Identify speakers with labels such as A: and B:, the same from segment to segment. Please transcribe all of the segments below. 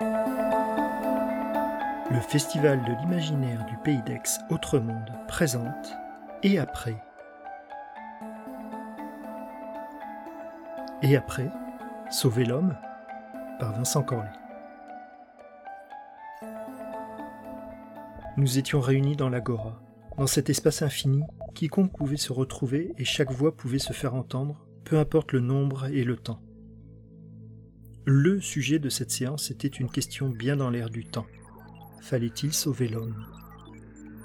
A: Le Festival de l'imaginaire du Pays d'Aix Autre Monde présente Et après Et après Sauver l'homme par Vincent Corlet. Nous étions réunis dans l'agora. Dans cet espace infini, quiconque pouvait se retrouver et chaque voix pouvait se faire entendre, peu importe le nombre et le temps. Le sujet de cette séance était une question bien dans l'air du temps. Fallait-il sauver l'homme?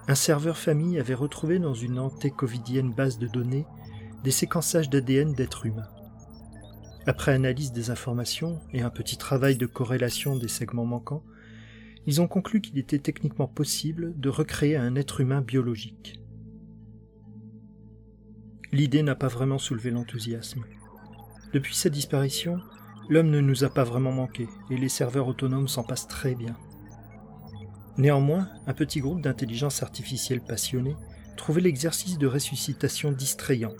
A: Un serveur famille avait retrouvé dans une anté-covidienne base de données des séquençages d'ADN d'êtres humains. Après analyse des informations et un petit travail de corrélation des segments manquants, ils ont conclu qu'il était techniquement possible de recréer un être humain biologique. L'idée n'a pas vraiment soulevé l'enthousiasme. Depuis sa disparition, l'homme ne nous a pas vraiment manqué, et les serveurs autonomes s'en passent très bien. Néanmoins, un petit groupe d'intelligence artificielle passionnée trouvait l'exercice de ressuscitation distrayant,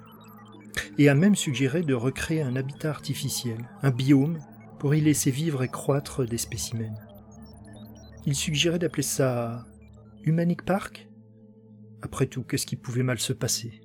A: et a même suggéré de recréer un habitat artificiel, un biome, pour y laisser vivre et croître des spécimens. Il suggérait d'appeler ça Humanic Park? Après tout, qu'est-ce qui pouvait mal se passer?